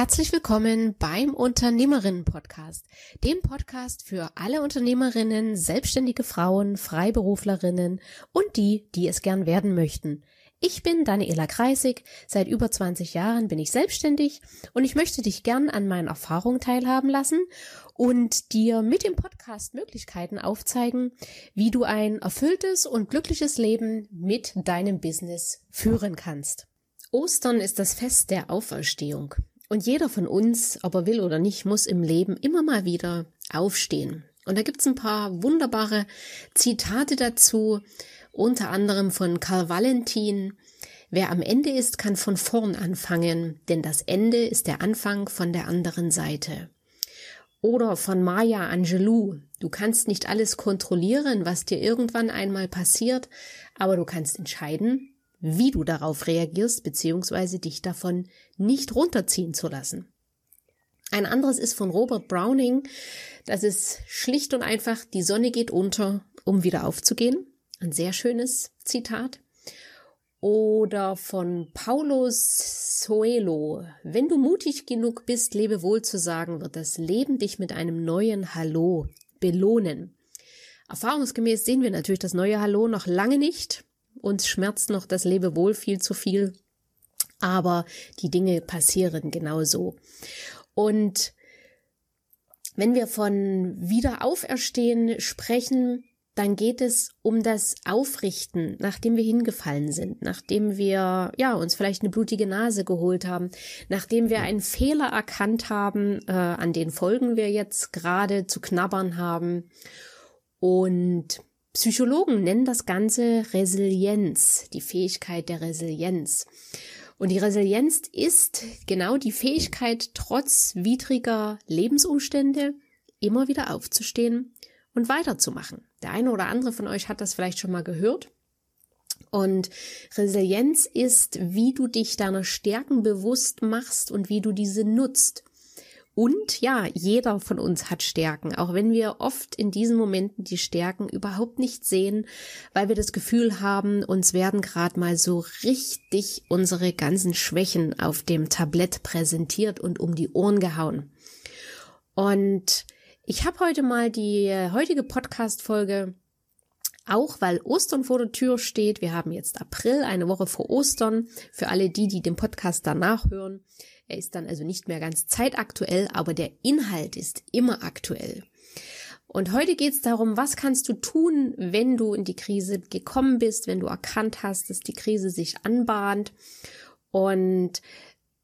Herzlich willkommen beim Unternehmerinnen-Podcast, dem Podcast für alle Unternehmerinnen, selbstständige Frauen, Freiberuflerinnen und die, die es gern werden möchten. Ich bin Daniela Kreisig, seit über 20 Jahren bin ich selbstständig und ich möchte dich gern an meinen Erfahrungen teilhaben lassen und dir mit dem Podcast Möglichkeiten aufzeigen, wie du ein erfülltes und glückliches Leben mit deinem Business führen kannst. Ostern ist das Fest der Auferstehung. Und jeder von uns, ob er will oder nicht, muss im Leben immer mal wieder aufstehen. Und da gibt's ein paar wunderbare Zitate dazu, unter anderem von Karl Valentin. Wer am Ende ist, kann von vorn anfangen, denn das Ende ist der Anfang von der anderen Seite. Oder von Maya Angelou. Du kannst nicht alles kontrollieren, was dir irgendwann einmal passiert, aber du kannst entscheiden, wie du darauf reagierst, beziehungsweise dich davon nicht runterziehen zu lassen. Ein anderes ist von Robert Browning. Das ist schlicht und einfach, die Sonne geht unter, um wieder aufzugehen. Ein sehr schönes Zitat. Oder von Paulos Soelo. Wenn du mutig genug bist, lebe wohl zu sagen, wird das Leben dich mit einem neuen Hallo belohnen. Erfahrungsgemäß sehen wir natürlich das neue Hallo noch lange nicht. Uns schmerzt noch das Lebewohl viel zu viel. Aber die Dinge passieren genauso. Und wenn wir von Wiederauferstehen sprechen, dann geht es um das Aufrichten, nachdem wir hingefallen sind, nachdem wir ja uns vielleicht eine blutige Nase geholt haben, nachdem wir einen Fehler erkannt haben, äh, an den Folgen wir jetzt gerade zu knabbern haben und Psychologen nennen das Ganze Resilienz, die Fähigkeit der Resilienz. Und die Resilienz ist genau die Fähigkeit, trotz widriger Lebensumstände immer wieder aufzustehen und weiterzumachen. Der eine oder andere von euch hat das vielleicht schon mal gehört. Und Resilienz ist, wie du dich deiner Stärken bewusst machst und wie du diese nutzt. Und ja, jeder von uns hat Stärken, auch wenn wir oft in diesen Momenten die Stärken überhaupt nicht sehen, weil wir das Gefühl haben, uns werden gerade mal so richtig unsere ganzen Schwächen auf dem Tablett präsentiert und um die Ohren gehauen. Und ich habe heute mal die heutige Podcast-Folge auch weil Ostern vor der Tür steht. Wir haben jetzt April, eine Woche vor Ostern. Für alle die, die den Podcast danach hören, er ist dann also nicht mehr ganz zeitaktuell, aber der Inhalt ist immer aktuell. Und heute geht es darum, was kannst du tun, wenn du in die Krise gekommen bist, wenn du erkannt hast, dass die Krise sich anbahnt. Und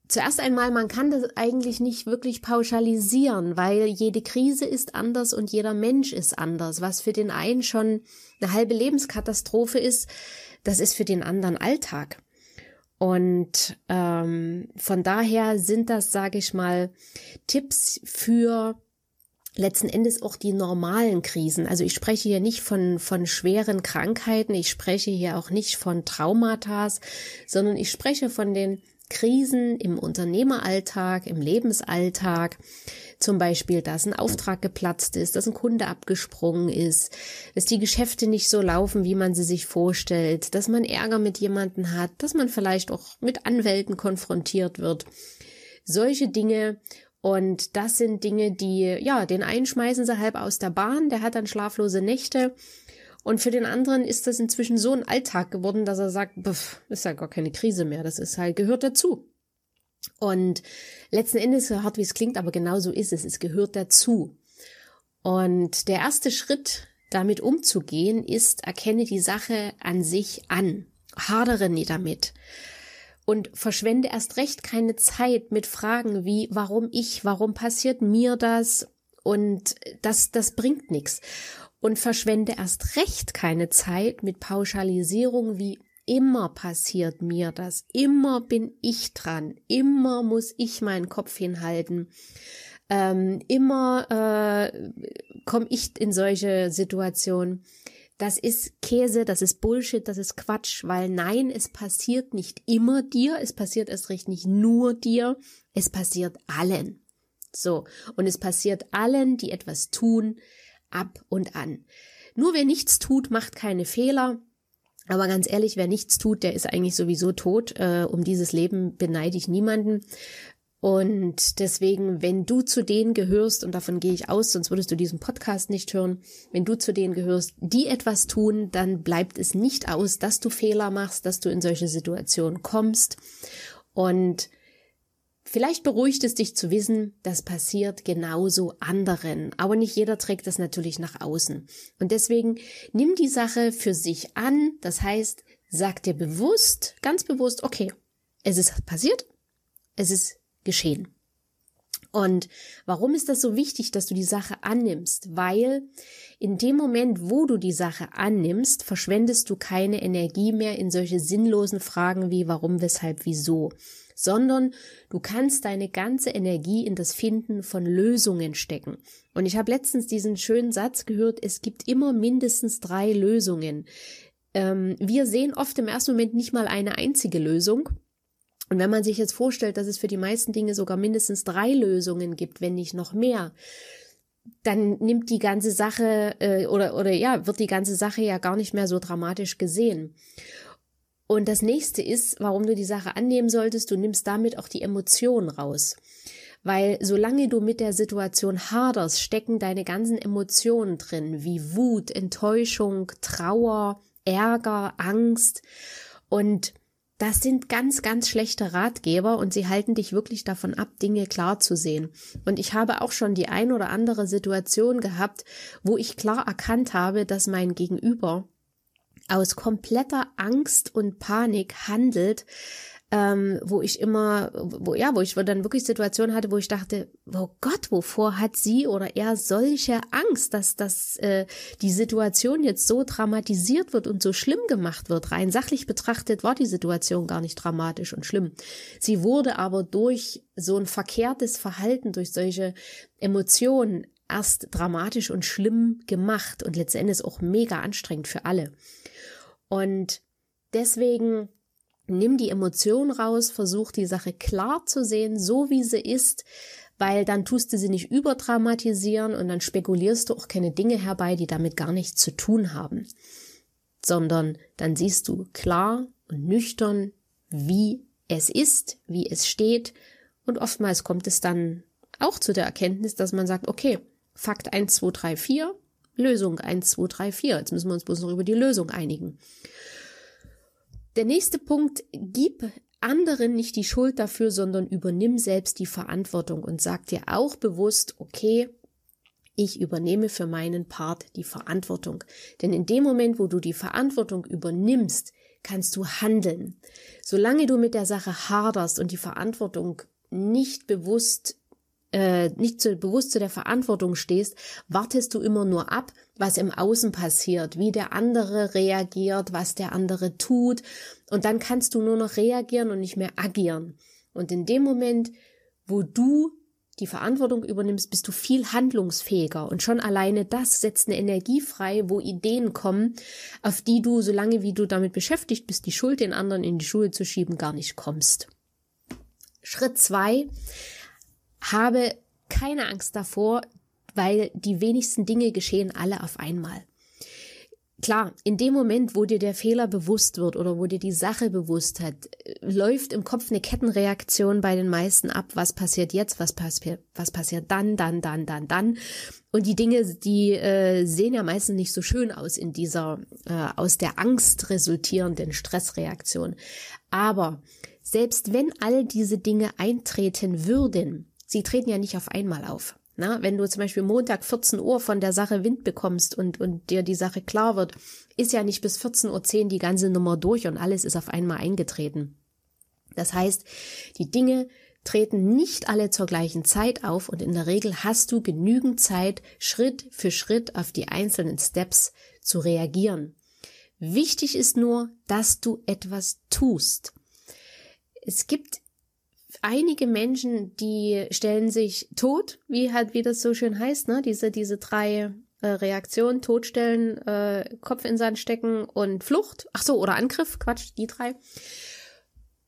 zuerst einmal, man kann das eigentlich nicht wirklich pauschalisieren, weil jede Krise ist anders und jeder Mensch ist anders. Was für den einen schon eine halbe Lebenskatastrophe ist, das ist für den anderen Alltag. Und ähm, von daher sind das, sage ich mal, Tipps für letzten Endes auch die normalen Krisen. Also ich spreche hier nicht von, von schweren Krankheiten, ich spreche hier auch nicht von Traumata, sondern ich spreche von den Krisen im Unternehmeralltag, im Lebensalltag, zum Beispiel, dass ein Auftrag geplatzt ist, dass ein Kunde abgesprungen ist, dass die Geschäfte nicht so laufen, wie man sie sich vorstellt, dass man Ärger mit jemanden hat, dass man vielleicht auch mit Anwälten konfrontiert wird. Solche Dinge und das sind Dinge, die, ja, den einen schmeißen sie halb aus der Bahn, der hat dann schlaflose Nächte. Und für den anderen ist das inzwischen so ein Alltag geworden, dass er sagt, pff, ist ja gar keine Krise mehr, das ist halt, gehört dazu. Und letzten Endes, so hart wie es klingt, aber genau so ist es. Es gehört dazu. Und der erste Schritt, damit umzugehen, ist, erkenne die Sache an sich an. Hadere nie damit. Und verschwende erst recht keine Zeit mit Fragen wie, warum ich, warum passiert mir das? Und das, das bringt nichts. Und verschwende erst recht keine Zeit mit Pauschalisierung wie, Immer passiert mir das. Immer bin ich dran. Immer muss ich meinen Kopf hinhalten. Ähm, immer äh, komme ich in solche Situationen. Das ist Käse, das ist Bullshit, das ist Quatsch, weil nein, es passiert nicht immer dir, es passiert erst recht nicht nur dir, es passiert allen. So, und es passiert allen, die etwas tun, ab und an. Nur wer nichts tut, macht keine Fehler. Aber ganz ehrlich, wer nichts tut, der ist eigentlich sowieso tot. Äh, um dieses Leben beneide ich niemanden. Und deswegen, wenn du zu denen gehörst, und davon gehe ich aus, sonst würdest du diesen Podcast nicht hören, wenn du zu denen gehörst, die etwas tun, dann bleibt es nicht aus, dass du Fehler machst, dass du in solche Situationen kommst. Und Vielleicht beruhigt es dich zu wissen, das passiert genauso anderen, aber nicht jeder trägt das natürlich nach außen. Und deswegen nimm die Sache für sich an, das heißt, sag dir bewusst, ganz bewusst, okay, es ist passiert, es ist geschehen. Und warum ist das so wichtig, dass du die Sache annimmst? Weil in dem Moment, wo du die Sache annimmst, verschwendest du keine Energie mehr in solche sinnlosen Fragen wie warum, weshalb, wieso sondern du kannst deine ganze Energie in das Finden von Lösungen stecken. Und ich habe letztens diesen schönen Satz gehört, es gibt immer mindestens drei Lösungen. Ähm, wir sehen oft im ersten Moment nicht mal eine einzige Lösung. Und wenn man sich jetzt vorstellt, dass es für die meisten Dinge sogar mindestens drei Lösungen gibt, wenn nicht noch mehr, dann nimmt die ganze Sache äh, oder oder ja wird die ganze Sache ja gar nicht mehr so dramatisch gesehen. Und das nächste ist, warum du die Sache annehmen solltest, du nimmst damit auch die Emotionen raus. Weil solange du mit der Situation haderst, stecken deine ganzen Emotionen drin, wie Wut, Enttäuschung, Trauer, Ärger, Angst. Und das sind ganz, ganz schlechte Ratgeber und sie halten dich wirklich davon ab, Dinge klar zu sehen. Und ich habe auch schon die ein oder andere Situation gehabt, wo ich klar erkannt habe, dass mein Gegenüber aus kompletter Angst und Panik handelt, ähm, wo ich immer, wo ja, wo ich dann wirklich Situationen hatte, wo ich dachte, oh Gott, wovor hat sie oder er solche Angst, dass dass äh, die Situation jetzt so dramatisiert wird und so schlimm gemacht wird. Rein sachlich betrachtet war die Situation gar nicht dramatisch und schlimm. Sie wurde aber durch so ein verkehrtes Verhalten, durch solche Emotionen erst dramatisch und schlimm gemacht und letztendlich auch mega anstrengend für alle. Und deswegen nimm die Emotion raus, versuch die Sache klar zu sehen, so wie sie ist, weil dann tust du sie nicht überdramatisieren und dann spekulierst du auch keine Dinge herbei, die damit gar nichts zu tun haben, sondern dann siehst du klar und nüchtern, wie es ist, wie es steht. Und oftmals kommt es dann auch zu der Erkenntnis, dass man sagt, okay, Fakt 1, 2, 3, 4, Lösung 1, 2, 3, 4. Jetzt müssen wir uns bloß noch über die Lösung einigen. Der nächste Punkt, gib anderen nicht die Schuld dafür, sondern übernimm selbst die Verantwortung und sag dir auch bewusst, okay, ich übernehme für meinen Part die Verantwortung. Denn in dem Moment, wo du die Verantwortung übernimmst, kannst du handeln. Solange du mit der Sache haderst und die Verantwortung nicht bewusst äh, nicht zu, bewusst zu der Verantwortung stehst, wartest du immer nur ab, was im Außen passiert, wie der andere reagiert, was der andere tut. Und dann kannst du nur noch reagieren und nicht mehr agieren. Und in dem Moment, wo du die Verantwortung übernimmst, bist du viel handlungsfähiger. Und schon alleine das setzt eine Energie frei, wo Ideen kommen, auf die du, solange wie du damit beschäftigt bist, die Schuld den anderen in die Schule zu schieben, gar nicht kommst. Schritt zwei, habe keine Angst davor, weil die wenigsten Dinge geschehen alle auf einmal. Klar, in dem Moment, wo dir der Fehler bewusst wird oder wo dir die Sache bewusst hat, läuft im Kopf eine Kettenreaktion bei den meisten ab. Was passiert jetzt? Was passiert? Was passiert dann? Dann? Dann? Dann? Dann? Und die Dinge, die äh, sehen ja meistens nicht so schön aus in dieser äh, aus der Angst resultierenden Stressreaktion. Aber selbst wenn all diese Dinge eintreten würden, sie treten ja nicht auf einmal auf. Na, wenn du zum Beispiel Montag 14 Uhr von der Sache Wind bekommst und, und dir die Sache klar wird, ist ja nicht bis 14.10 Uhr die ganze Nummer durch und alles ist auf einmal eingetreten. Das heißt, die Dinge treten nicht alle zur gleichen Zeit auf und in der Regel hast du genügend Zeit, Schritt für Schritt auf die einzelnen Steps zu reagieren. Wichtig ist nur, dass du etwas tust. Es gibt einige Menschen, die stellen sich tot, wie halt, wie das so schön heißt, ne? Diese, diese drei äh, Reaktionen, Todstellen, äh, Kopf in Sand stecken und Flucht. Ach so, oder Angriff, Quatsch, die drei.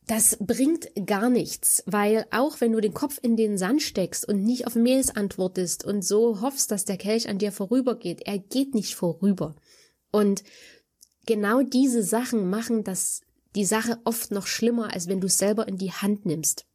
Das bringt gar nichts, weil auch wenn du den Kopf in den Sand steckst und nicht auf Mails antwortest und so hoffst, dass der Kelch an dir vorübergeht, er geht nicht vorüber. Und genau diese Sachen machen das die Sache oft noch schlimmer, als wenn du es selber in die Hand nimmst.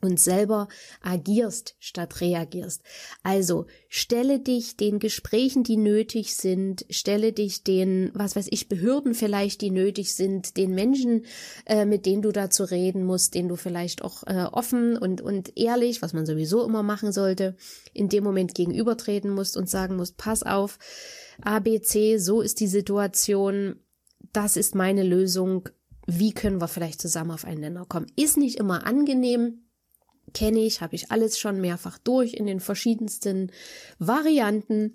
Und selber agierst statt reagierst. Also stelle dich den Gesprächen, die nötig sind, stelle dich den, was weiß ich, Behörden vielleicht, die nötig sind, den Menschen, äh, mit denen du dazu reden musst, denen du vielleicht auch äh, offen und, und ehrlich, was man sowieso immer machen sollte, in dem Moment gegenübertreten musst und sagen musst, pass auf, ABC, so ist die Situation, das ist meine Lösung, wie können wir vielleicht zusammen auf einen Nenner kommen. Ist nicht immer angenehm, kenne ich, habe ich alles schon mehrfach durch in den verschiedensten Varianten.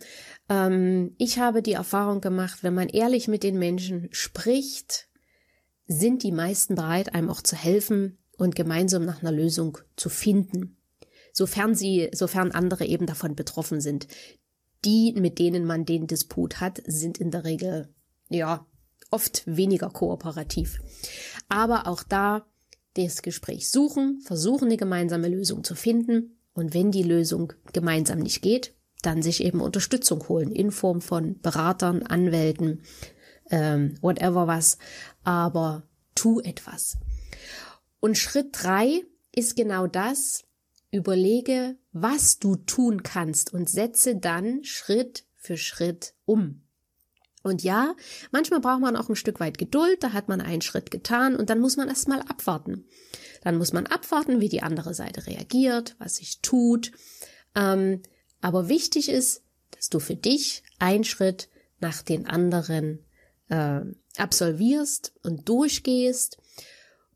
Ähm, ich habe die Erfahrung gemacht, wenn man ehrlich mit den Menschen spricht, sind die meisten bereit, einem auch zu helfen und gemeinsam nach einer Lösung zu finden. Sofern sie, sofern andere eben davon betroffen sind. Die, mit denen man den Disput hat, sind in der Regel, ja, oft weniger kooperativ. Aber auch da das Gespräch suchen, versuchen eine gemeinsame Lösung zu finden und wenn die Lösung gemeinsam nicht geht, dann sich eben Unterstützung holen in Form von Beratern, Anwälten, ähm, whatever was, aber tu etwas. Und Schritt drei ist genau das, überlege, was du tun kannst und setze dann Schritt für Schritt um. Und ja, manchmal braucht man auch ein Stück weit Geduld, da hat man einen Schritt getan und dann muss man erstmal abwarten. Dann muss man abwarten, wie die andere Seite reagiert, was sich tut. Ähm, aber wichtig ist, dass du für dich einen Schritt nach den anderen äh, absolvierst und durchgehst.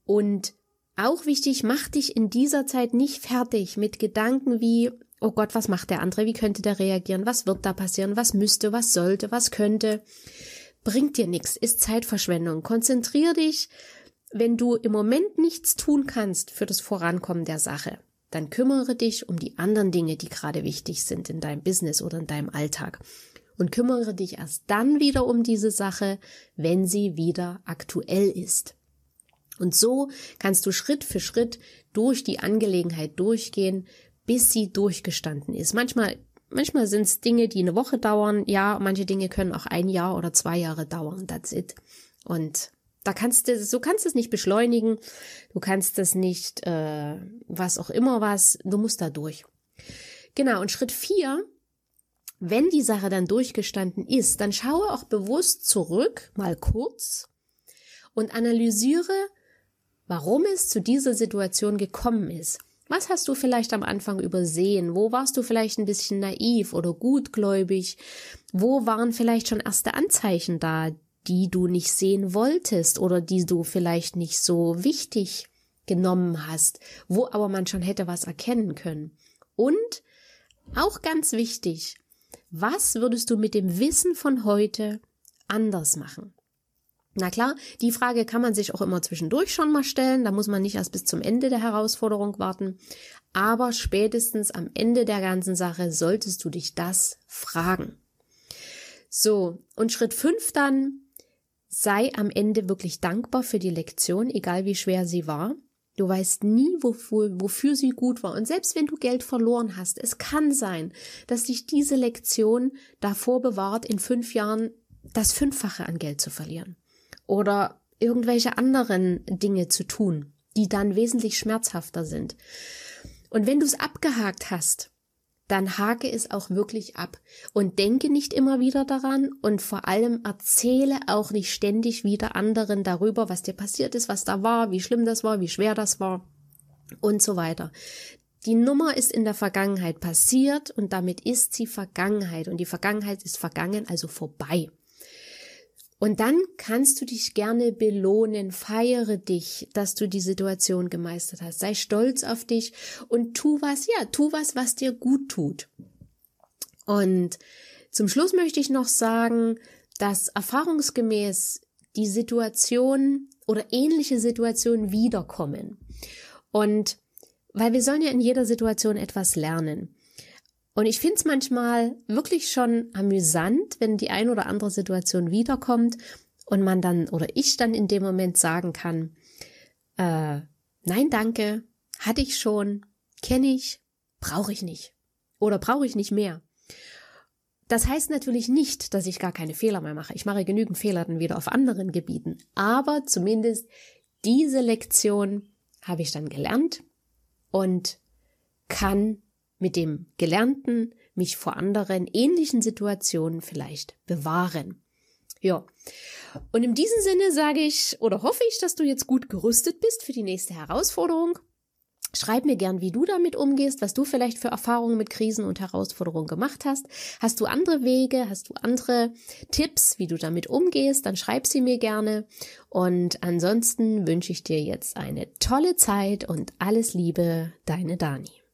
Und auch wichtig, mach dich in dieser Zeit nicht fertig mit Gedanken wie, oh Gott, was macht der andere? Wie könnte der reagieren? Was wird da passieren? Was müsste? Was sollte? Was könnte? Bringt dir nichts, ist Zeitverschwendung. Konzentrier dich, wenn du im Moment nichts tun kannst für das Vorankommen der Sache, dann kümmere dich um die anderen Dinge, die gerade wichtig sind in deinem Business oder in deinem Alltag. Und kümmere dich erst dann wieder um diese Sache, wenn sie wieder aktuell ist. Und so kannst du Schritt für Schritt durch die Angelegenheit durchgehen, bis sie durchgestanden ist. Manchmal, manchmal sind es Dinge, die eine Woche dauern. Ja, manche Dinge können auch ein Jahr oder zwei Jahre dauern. That's it. Und da kannst du, so kannst es nicht beschleunigen. Du kannst es nicht, äh, was auch immer was. Du musst da durch. Genau. Und Schritt vier, wenn die Sache dann durchgestanden ist, dann schaue auch bewusst zurück, mal kurz, und analysiere, warum es zu dieser Situation gekommen ist. Was hast du vielleicht am Anfang übersehen? Wo warst du vielleicht ein bisschen naiv oder gutgläubig? Wo waren vielleicht schon erste Anzeichen da, die du nicht sehen wolltest oder die du vielleicht nicht so wichtig genommen hast, wo aber man schon hätte was erkennen können? Und auch ganz wichtig, was würdest du mit dem Wissen von heute anders machen? Na klar, die Frage kann man sich auch immer zwischendurch schon mal stellen. Da muss man nicht erst bis zum Ende der Herausforderung warten. Aber spätestens am Ende der ganzen Sache solltest du dich das fragen. So, und Schritt fünf dann, sei am Ende wirklich dankbar für die Lektion, egal wie schwer sie war. Du weißt nie, wofür, wofür sie gut war. Und selbst wenn du Geld verloren hast, es kann sein, dass dich diese Lektion davor bewahrt, in fünf Jahren das Fünffache an Geld zu verlieren oder irgendwelche anderen Dinge zu tun, die dann wesentlich schmerzhafter sind. Und wenn du es abgehakt hast, dann hake es auch wirklich ab und denke nicht immer wieder daran und vor allem erzähle auch nicht ständig wieder anderen darüber, was dir passiert ist, was da war, wie schlimm das war, wie schwer das war und so weiter. Die Nummer ist in der Vergangenheit passiert und damit ist sie Vergangenheit und die Vergangenheit ist vergangen, also vorbei. Und dann kannst du dich gerne belohnen, feiere dich, dass du die Situation gemeistert hast. Sei stolz auf dich und tu was, ja, tu was, was dir gut tut. Und zum Schluss möchte ich noch sagen, dass erfahrungsgemäß die Situation oder ähnliche Situationen wiederkommen. Und weil wir sollen ja in jeder Situation etwas lernen. Und ich finde es manchmal wirklich schon amüsant, wenn die ein oder andere Situation wiederkommt und man dann oder ich dann in dem Moment sagen kann, äh, nein, danke, hatte ich schon, kenne ich, brauche ich nicht oder brauche ich nicht mehr. Das heißt natürlich nicht, dass ich gar keine Fehler mehr mache. Ich mache genügend Fehler dann wieder auf anderen Gebieten. Aber zumindest diese Lektion habe ich dann gelernt und kann mit dem Gelernten mich vor anderen ähnlichen Situationen vielleicht bewahren. Ja. Und in diesem Sinne sage ich oder hoffe ich, dass du jetzt gut gerüstet bist für die nächste Herausforderung. Schreib mir gern, wie du damit umgehst, was du vielleicht für Erfahrungen mit Krisen und Herausforderungen gemacht hast. Hast du andere Wege, hast du andere Tipps, wie du damit umgehst, dann schreib sie mir gerne. Und ansonsten wünsche ich dir jetzt eine tolle Zeit und alles Liebe, deine Dani.